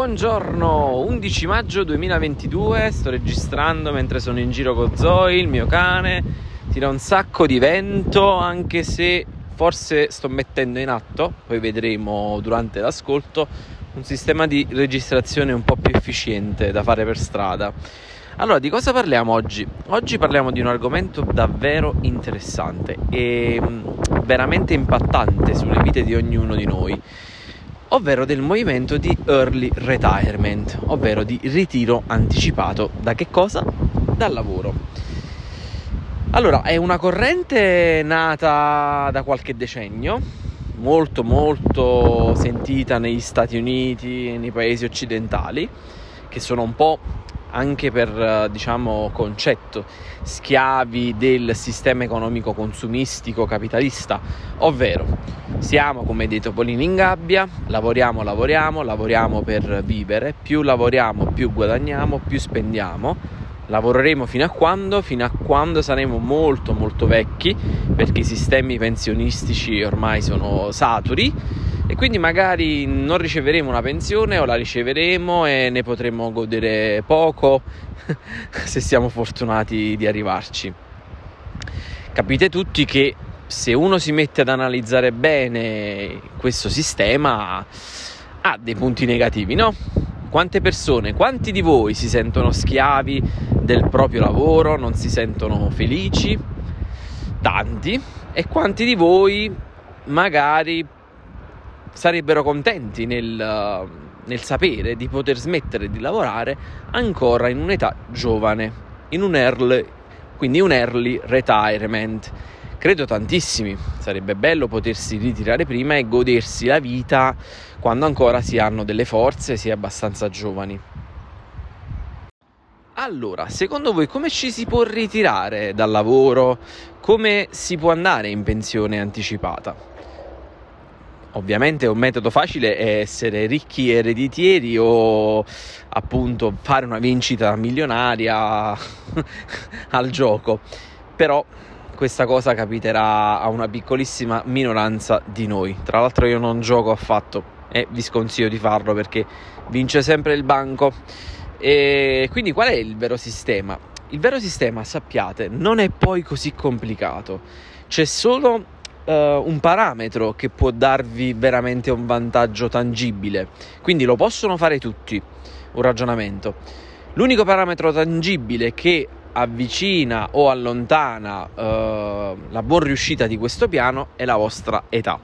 Buongiorno, 11 maggio 2022, sto registrando mentre sono in giro con Zoe, il mio cane, tira un sacco di vento anche se forse sto mettendo in atto, poi vedremo durante l'ascolto, un sistema di registrazione un po' più efficiente da fare per strada. Allora, di cosa parliamo oggi? Oggi parliamo di un argomento davvero interessante e mm, veramente impattante sulle vite di ognuno di noi ovvero del movimento di early retirement, ovvero di ritiro anticipato. Da che cosa? Dal lavoro. Allora, è una corrente nata da qualche decennio, molto molto sentita negli Stati Uniti e nei paesi occidentali, che sono un po' anche per diciamo concetto schiavi del sistema economico consumistico capitalista, ovvero siamo come dei topolini in gabbia, lavoriamo, lavoriamo, lavoriamo per vivere, più lavoriamo, più guadagniamo, più spendiamo. Lavoreremo fino a quando? Fino a quando saremo molto molto vecchi, perché i sistemi pensionistici ormai sono saturi e quindi magari non riceveremo una pensione o la riceveremo e ne potremo godere poco se siamo fortunati di arrivarci. Capite tutti che se uno si mette ad analizzare bene questo sistema ha dei punti negativi, no? Quante persone, quanti di voi si sentono schiavi del proprio lavoro, non si sentono felici? Tanti. E quanti di voi magari sarebbero contenti nel, nel sapere di poter smettere di lavorare ancora in un'età giovane, in un early, quindi un early retirement. Credo tantissimi, sarebbe bello potersi ritirare prima e godersi la vita quando ancora si hanno delle forze, si è abbastanza giovani. Allora, secondo voi come ci si può ritirare dal lavoro? Come si può andare in pensione anticipata? Ovviamente un metodo facile è essere ricchi ereditieri o appunto fare una vincita milionaria al gioco, però questa cosa capiterà a una piccolissima minoranza di noi. Tra l'altro io non gioco affatto e vi sconsiglio di farlo perché vince sempre il banco. E quindi qual è il vero sistema? Il vero sistema, sappiate, non è poi così complicato. C'è solo uh, un parametro che può darvi veramente un vantaggio tangibile. Quindi lo possono fare tutti, un ragionamento. L'unico parametro tangibile che avvicina o allontana uh, la buona riuscita di questo piano è la vostra età.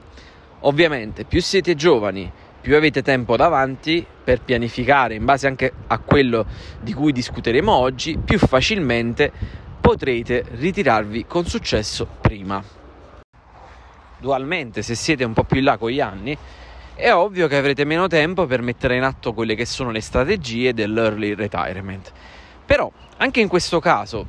Ovviamente più siete giovani, più avete tempo davanti per pianificare in base anche a quello di cui discuteremo oggi, più facilmente potrete ritirarvi con successo prima dualmente, se siete un po' più in là con gli anni, è ovvio che avrete meno tempo per mettere in atto quelle che sono le strategie dell'early retirement. Però, anche in questo caso,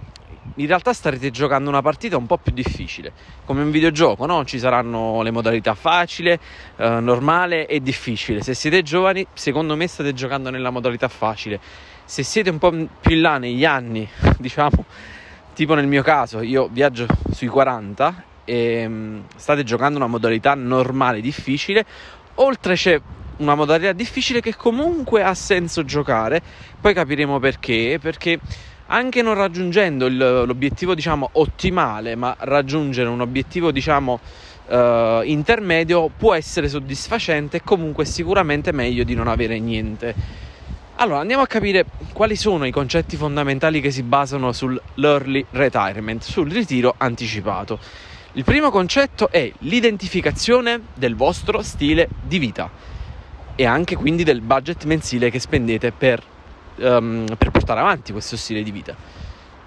in realtà starete giocando una partita un po' più difficile, come un videogioco, no? Ci saranno le modalità facile, eh, normale e difficile. Se siete giovani, secondo me state giocando nella modalità facile. Se siete un po' più in là negli anni, diciamo, tipo nel mio caso, io viaggio sui 40 e ehm, state giocando una modalità normale difficile, oltre c'è una modalità difficile che comunque ha senso giocare, poi capiremo perché, perché anche non raggiungendo il, l'obiettivo diciamo ottimale, ma raggiungere un obiettivo diciamo uh, intermedio può essere soddisfacente e comunque sicuramente meglio di non avere niente. Allora, andiamo a capire quali sono i concetti fondamentali che si basano sull'early retirement, sul ritiro anticipato. Il primo concetto è l'identificazione del vostro stile di vita e anche quindi del budget mensile che spendete per, um, per portare avanti questo stile di vita.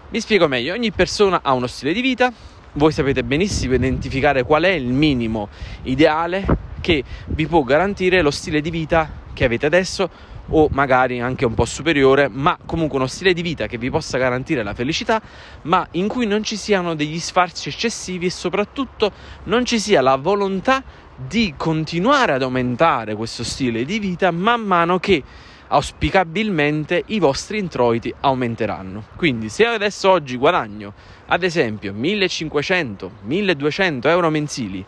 Mi spiego meglio, ogni persona ha uno stile di vita, voi sapete benissimo identificare qual è il minimo ideale che vi può garantire lo stile di vita che avete adesso o magari anche un po' superiore, ma comunque uno stile di vita che vi possa garantire la felicità, ma in cui non ci siano degli sfarzi eccessivi e soprattutto non ci sia la volontà di continuare ad aumentare questo stile di vita man mano che auspicabilmente i vostri introiti aumenteranno. Quindi se adesso oggi guadagno ad esempio 1500-1200 euro mensili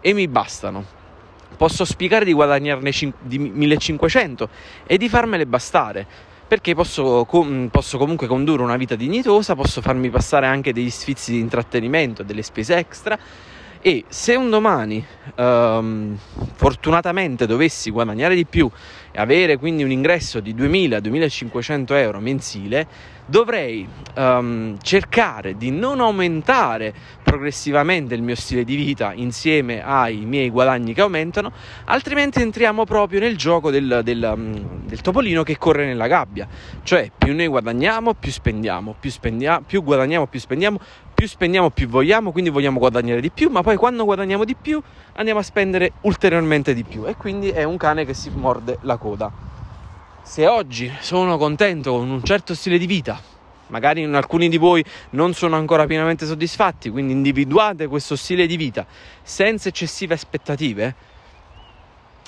e mi bastano posso spiegare di guadagnarne di 1500 e di farmele bastare perché posso, com- posso, comunque condurre una vita dignitosa, posso farmi passare anche degli sfizi di intrattenimento, delle spese extra e se un domani um, fortunatamente dovessi guadagnare di più e avere quindi un ingresso di 2000-2500 euro mensile, dovrei um, cercare di non aumentare progressivamente il mio stile di vita insieme ai miei guadagni che aumentano, altrimenti entriamo proprio nel gioco del, del, um, del topolino che corre nella gabbia, cioè più noi guadagniamo più spendiamo, più, spendiamo, più guadagniamo più spendiamo, più spendiamo più vogliamo, quindi vogliamo guadagnare di più, ma poi quando guadagniamo di più andiamo a spendere ulteriormente di più. E quindi è un cane che si morde la coda. Se oggi sono contento con un certo stile di vita, magari alcuni di voi non sono ancora pienamente soddisfatti, quindi individuate questo stile di vita senza eccessive aspettative,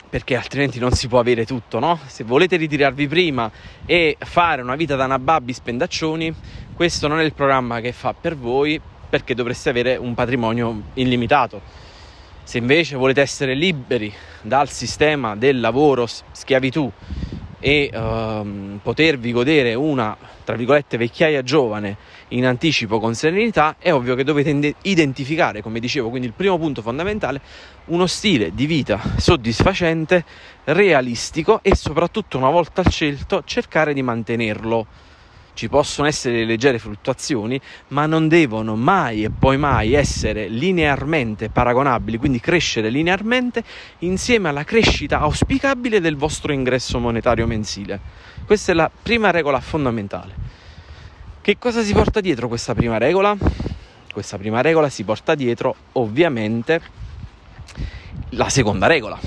perché altrimenti non si può avere tutto, no? Se volete ritirarvi prima e fare una vita da nababbi spendaccioni, questo non è il programma che fa per voi, perché dovreste avere un patrimonio illimitato. Se invece volete essere liberi dal sistema del lavoro schiavitù e ehm, potervi godere una, tra virgolette, vecchiaia giovane in anticipo con serenità, è ovvio che dovete identificare, come dicevo, quindi il primo punto fondamentale, uno stile di vita soddisfacente, realistico e soprattutto una volta scelto cercare di mantenerlo ci possono essere leggere fluttuazioni, ma non devono mai e poi mai essere linearmente paragonabili, quindi crescere linearmente insieme alla crescita auspicabile del vostro ingresso monetario mensile. Questa è la prima regola fondamentale. Che cosa si porta dietro questa prima regola? Questa prima regola si porta dietro ovviamente la seconda regola,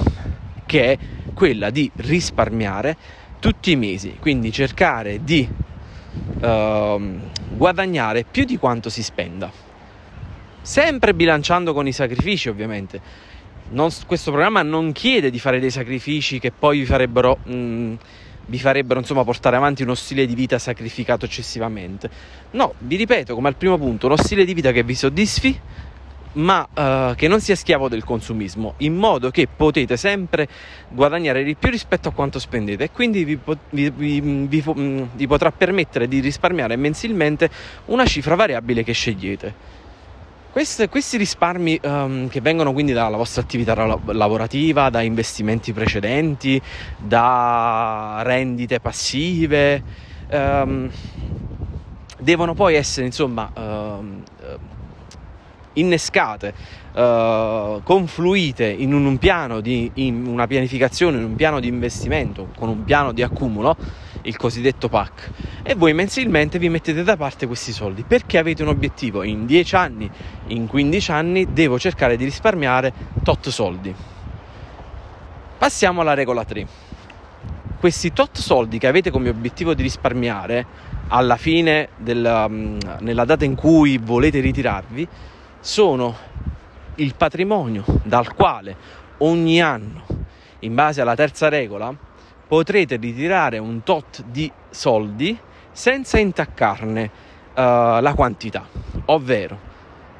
che è quella di risparmiare tutti i mesi, quindi cercare di uh, guadagnare più di quanto si spenda. Sempre bilanciando con i sacrifici, ovviamente. Non, questo programma non chiede di fare dei sacrifici che poi vi farebbero, mh, mm, vi farebbero insomma, portare avanti uno stile di vita sacrificato eccessivamente. No, vi ripeto, come al primo punto, uno stile di vita che vi soddisfi, ma uh, che non sia schiavo del consumismo, in modo che potete sempre guadagnare di più rispetto a quanto spendete e quindi vi, vi, vi, mm, vi potrà permettere di risparmiare mensilmente una cifra variabile che scegliete. Questi, questi risparmi um, che vengono quindi dalla vostra attività lavorativa, da investimenti precedenti, da rendite passive, um, devono poi essere insomma um, innescate, uh, confluite in un, piano di in una pianificazione, in un piano di investimento, con un piano di accumulo, il cosiddetto PAC, e voi mensilmente vi mettete da parte questi soldi perché avete un obiettivo. In 10 anni, in 15 anni devo cercare di risparmiare tot soldi. Passiamo alla regola 3. Questi tot soldi che avete come obiettivo di risparmiare alla fine mm, nella data in cui volete ritirarvi sono il patrimonio dal quale ogni anno, in base alla terza regola, potrete ritirare un tot di soldi senza intaccarne uh, la quantità. Ovvero,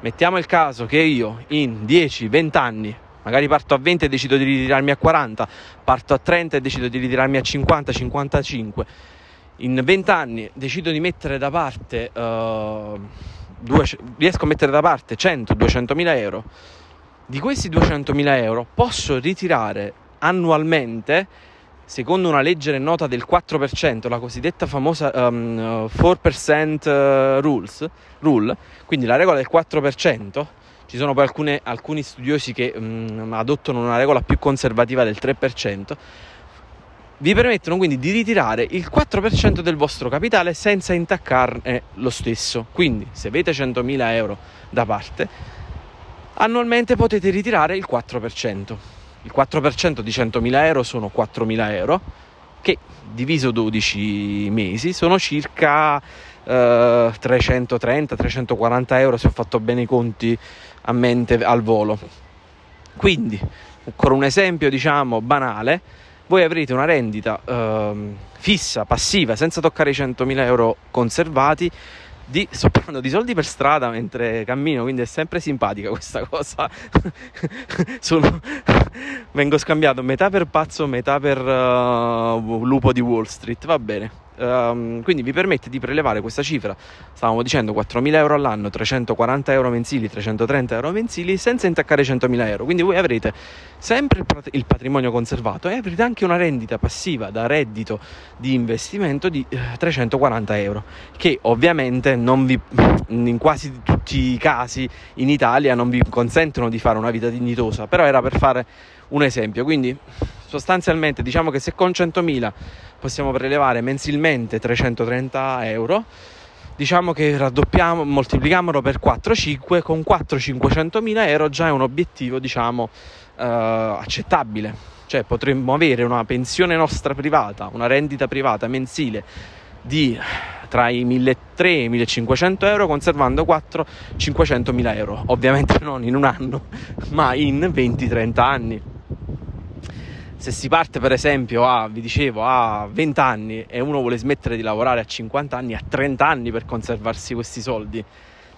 mettiamo il caso che io in 10-20 anni, magari parto a 20 e decido di ritirarmi a 40, parto a 30 e decido di ritirarmi a 50-55, in 20 anni decido di mettere da parte... Uh, due, riesco a mettere da parte 100-200 mila euro, di questi 200 mila euro posso ritirare annualmente, secondo una legge nota del 4%, la cosiddetta famosa um, 4% rules, rule, quindi la regola del 4%, ci sono poi alcune, alcuni studiosi che um, adottano una regola più conservativa del 3%, vi permettono quindi di ritirare il 4% del vostro capitale senza intaccarne lo stesso. Quindi se avete 100.000 euro da parte, annualmente potete ritirare il 4%. Il 4% di 100.000 euro sono 4.000 euro, che diviso 12 mesi sono circa eh, 330-340 euro se ho fatto bene i conti a mente al volo. Quindi, con un esempio diciamo banale, voi avrete una rendita ehm, fissa, passiva, senza toccare i 100.000 euro conservati di, sto parlando di soldi per strada mentre cammino, quindi è sempre simpatica questa cosa. Sono, vengo scambiato metà per pazzo, metà per uh, lupo di Wall Street, va bene. Um, quindi vi permette di prelevare questa cifra, stavamo dicendo 4.000 euro all'anno, 340 euro mensili, 330 euro mensili, senza intaccare 100.000 euro. Quindi voi avrete sempre il patrimonio conservato e avrete anche una rendita passiva da reddito di investimento di eh, 340 euro, che ovviamente non vi, in quasi tutti i casi in Italia non vi consentono di fare una vita dignitosa, però era per fare un esempio. Quindi sostanzialmente diciamo che se con 100.000 possiamo prelevare mensilmente 330 euro, diciamo che raddoppiamo, moltipliamolo per 4-5, con 4-500 mila euro già è un obiettivo diciamo eh, accettabile. Cioè potremmo avere una pensione nostra privata, una rendita privata mensile di tra i 1.300 e i 1.500 euro conservando 4-500 mila euro. Ovviamente non in un anno, ma in 20-30 anni se si parte per esempio a, vi dicevo, a 20 anni e uno vuole smettere di lavorare a 50 anni, a 30 anni per conservarsi questi soldi,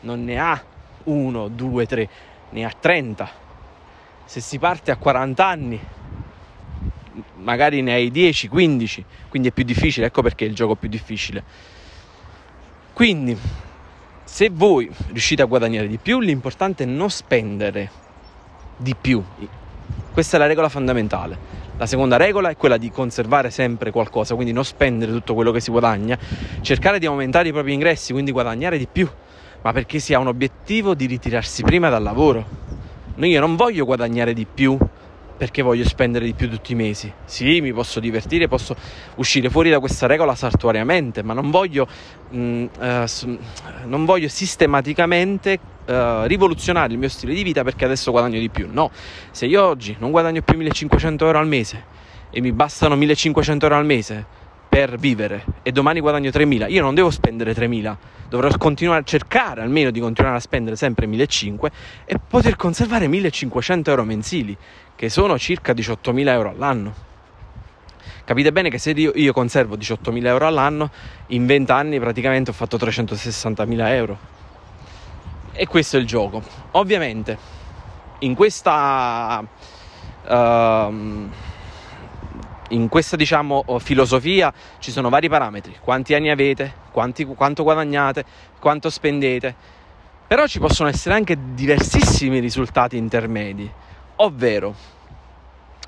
non ne ha uno, due, tre, ne ha 30. Se si parte a 40 anni, magari ne hai 10, 15, quindi è più difficile, ecco perché è il gioco più difficile. Quindi, se voi riuscite a guadagnare di più, l'importante è non spendere di più. Questa è la regola fondamentale la seconda regola è quella di conservare sempre qualcosa, quindi non spendere tutto quello che si guadagna, cercare di aumentare i propri ingressi, quindi guadagnare di più, ma perché si ha un obiettivo di ritirarsi prima dal lavoro. Io non voglio guadagnare di più perché voglio spendere di più tutti i mesi. Sì, mi posso divertire, posso uscire fuori da questa regola sartuariamente, ma non voglio, mh, uh, non voglio sistematicamente uh, rivoluzionare il mio stile di vita perché adesso guadagno di più. No, se io oggi non guadagno più 1500 euro al mese e mi bastano 1500 euro al mese per vivere e domani guadagno 3.000, io non devo spendere 3.000, dovrò continuare a cercare almeno di continuare a spendere sempre 1.500 e poter conservare 1.500 euro mensili, che sono circa 18.000 euro all'anno. Capite bene che se io, io conservo 18.000 euro all'anno, in 20 anni praticamente ho fatto 360.000 euro. E questo è il gioco. Ovviamente, in questa... Uh, in questa diciamo, filosofia ci sono vari parametri, quanti anni avete, quanti, quanto guadagnate, quanto spendete, però ci possono essere anche diversissimi risultati intermedi, ovvero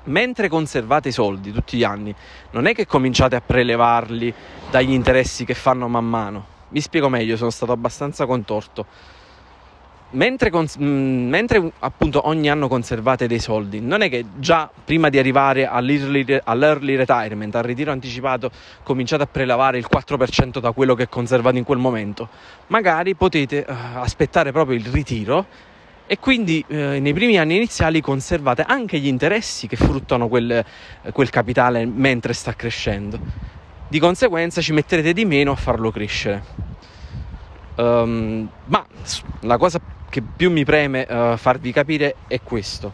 mentre conservate i soldi tutti gli anni, non è che cominciate a prelevarli dagli interessi che fanno man mano. Mi spiego meglio, sono stato abbastanza contorto mentre, cons- mh, mentre, appunto ogni anno conservate dei soldi, non è che già prima di arrivare all'early, all'early retirement, al ritiro anticipato, cominciate a prelevare il 4% da quello che conservate in quel momento. Magari potete uh, aspettare proprio il ritiro e quindi eh, nei primi anni iniziali conservate anche gli interessi che fruttano quel, quel, capitale mentre sta crescendo. Di conseguenza ci metterete di meno a farlo crescere. Um, ma la cosa che più mi preme uh, farvi capire è questo.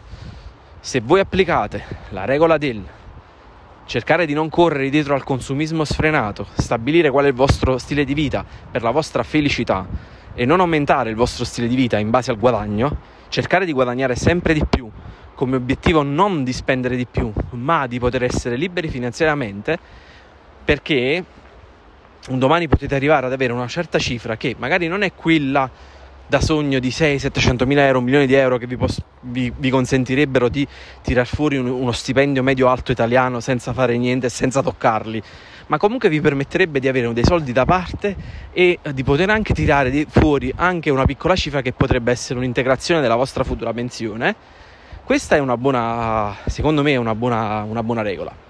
Se voi applicate la regola del cercare di non correre dietro al consumismo sfrenato, stabilire qual è il vostro stile di vita per la vostra felicità e non aumentare il vostro stile di vita in base al guadagno, cercare di guadagnare sempre di più, come obiettivo non di spendere di più, ma di poter essere liberi finanziariamente, perché un domani potete arrivare ad avere una certa cifra che magari non è quella da sogno di 600-700 mila euro, un milione di euro che vi, poss- vi, vi consentirebbero di tirar fuori un, uno stipendio medio-alto italiano senza fare niente e senza toccarli, ma comunque vi permetterebbe di avere dei soldi da parte e di poter anche tirare fuori anche una piccola cifra che potrebbe essere un'integrazione della vostra futura pensione. Questa è una buona, secondo me, è una buona, una buona regola.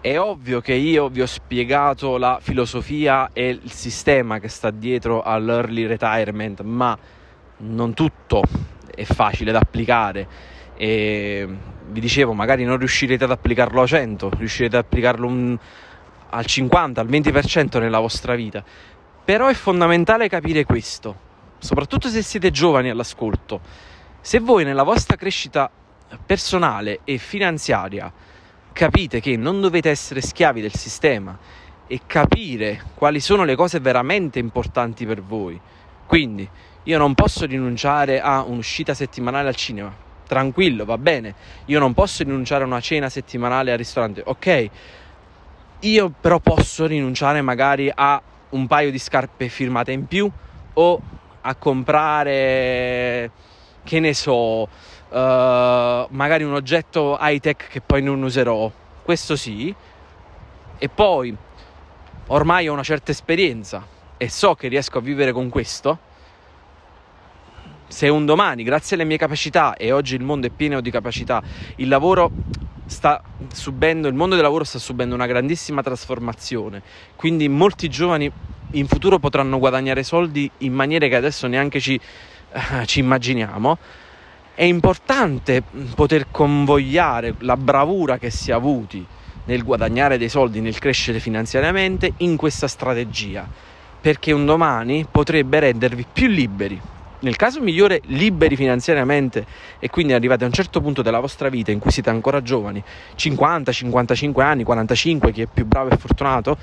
È ovvio che io vi ho spiegato la filosofia e il sistema che sta dietro all'early retirement, ma non tutto è facile da applicare e vi dicevo, magari non riuscirete ad applicarlo a 100, riuscirete ad applicarlo un, al 50, al 20% nella vostra vita. Però è fondamentale capire questo, soprattutto se siete giovani all'ascolto. Se voi nella vostra crescita personale e finanziaria capite che non dovete essere schiavi del sistema e capire quali sono le cose veramente importanti per voi. Quindi io non posso rinunciare a un'uscita settimanale al cinema. Tranquillo, va bene. Io non posso rinunciare a una cena settimanale al ristorante. Ok. Io però posso rinunciare magari a un paio di scarpe firmate in più o a comprare che ne so, uh, magari un oggetto high tech che poi non userò. Questo sì. E poi ormai ho una certa esperienza e so che riesco a vivere con questo. Se un domani, grazie alle mie capacità, e oggi il mondo è pieno di capacità, il lavoro sta subendo, il mondo del lavoro sta subendo una grandissima trasformazione. Quindi molti giovani in futuro potranno guadagnare soldi in maniere che adesso neanche ci, uh, ci immaginiamo. È importante poter convogliare la bravura che si è avuti nel guadagnare dei soldi, nel crescere finanziariamente in questa strategia, perché un domani potrebbe rendervi più liberi. Nel caso migliore, liberi finanziariamente e quindi arrivate a un certo punto della vostra vita in cui siete ancora giovani, 50, 55 anni, 45, chi è più bravo e fortunato,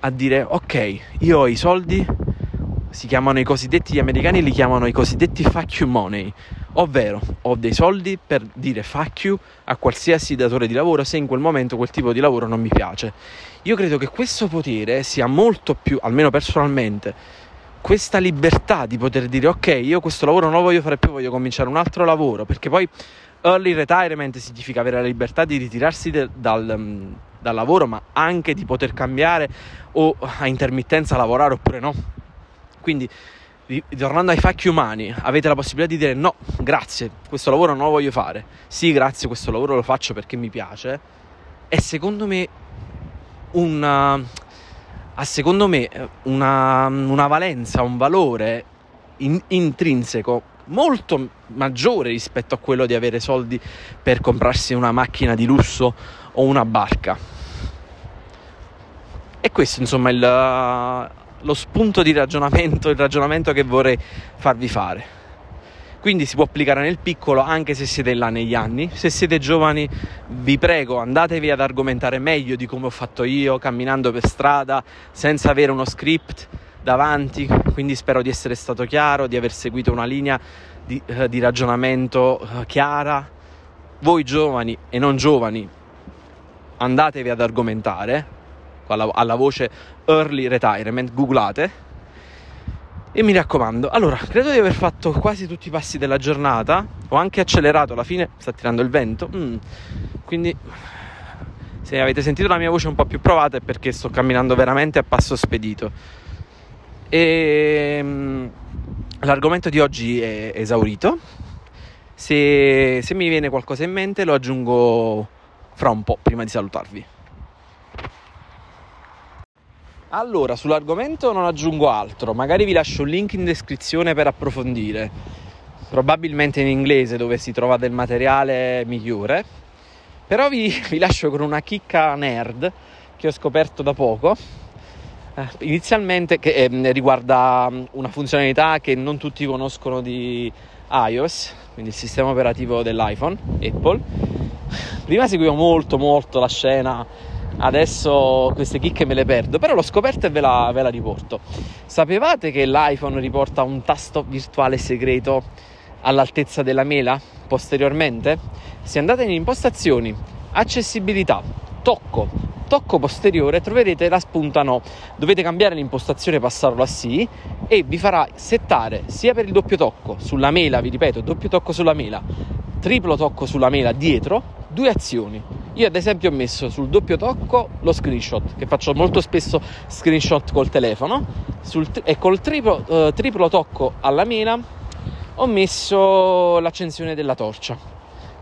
a dire ok, io ho i soldi, si chiamano i cosiddetti, gli americani li chiamano i cosiddetti fuck you money, ovvero ho dei soldi per dire fuck you a qualsiasi datore di lavoro se in quel momento quel tipo di lavoro non mi piace. Io credo che questo potere sia molto più, almeno personalmente, questa libertà di poter dire ok, io questo lavoro non lo voglio fare più, voglio cominciare un altro lavoro, perché poi early retirement significa avere la libertà di ritirarsi de- dal, dal lavoro, ma anche di poter cambiare o a intermittenza lavorare oppure no. Quindi, tornando ai facchi umani, avete la possibilità di dire no, grazie, questo lavoro non lo voglio fare. Sì, grazie, questo lavoro lo faccio perché mi piace. E secondo me una, ha secondo me una, una valenza, un valore in, intrinseco molto maggiore rispetto a quello di avere soldi per comprarsi una macchina di lusso o una barca. E questo insomma è lo spunto di ragionamento, il ragionamento che vorrei farvi fare. Quindi si può applicare nel piccolo anche se siete là negli anni. Se siete giovani, vi prego, andatevi ad argomentare meglio di come ho fatto io, camminando per strada, senza avere uno script davanti. Quindi spero di essere stato chiaro, di aver seguito una linea di, eh, di ragionamento eh, chiara. Voi giovani e non giovani, andatevi ad argomentare alla, alla voce early retirement, googlate e mi raccomando, allora, credo di aver fatto quasi tutti i passi della giornata. Ho anche accelerato alla fine, sta tirando il vento. Mm. Quindi, se avete sentito la mia voce un po' più provata è perché sto camminando veramente a passo spedito. E mm, l'argomento di oggi è esaurito. Se, se mi viene qualcosa in mente, lo aggiungo fra un po' prima di salutarvi. Allora, sull'argomento non aggiungo altro, magari vi lascio un link in descrizione per approfondire, probabilmente in inglese dove si trova del materiale migliore, però vi, vi lascio con una chicca nerd che ho scoperto da poco, eh, inizialmente che eh, riguarda mm, una funzionalità che non tutti conoscono di iOS, quindi il sistema operativo dell'iPhone, Apple. Prima seguivo molto molto la scena adesso queste chicche me le perdo, però l'ho scoperto e ve la, ve la riporto. Sapevate che l'iPhone riporta un tasto virtuale segreto all'altezza della mela posteriormente? Se andate in impostazioni, accessibilità, tocco, tocco posteriore troverete la spunta no. Dovete cambiare l'impostazione, passarlo a sì e vi farà settare sia per il doppio tocco sulla mela, vi ripeto, doppio tocco sulla mela, triplo tocco sulla mela dietro, due azioni. Io ad esempio ho messo sul doppio tocco lo screenshot, che faccio molto spesso screenshot col telefono, sul, e col triplo, eh, triplo tocco alla mela ho messo l'accensione della torcia.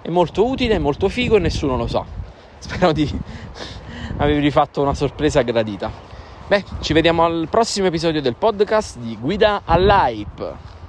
È molto utile, è molto figo e nessuno lo sa. Spero di avervi fatto una sorpresa gradita. Beh, ci vediamo al prossimo episodio del podcast di Guida all'Hype.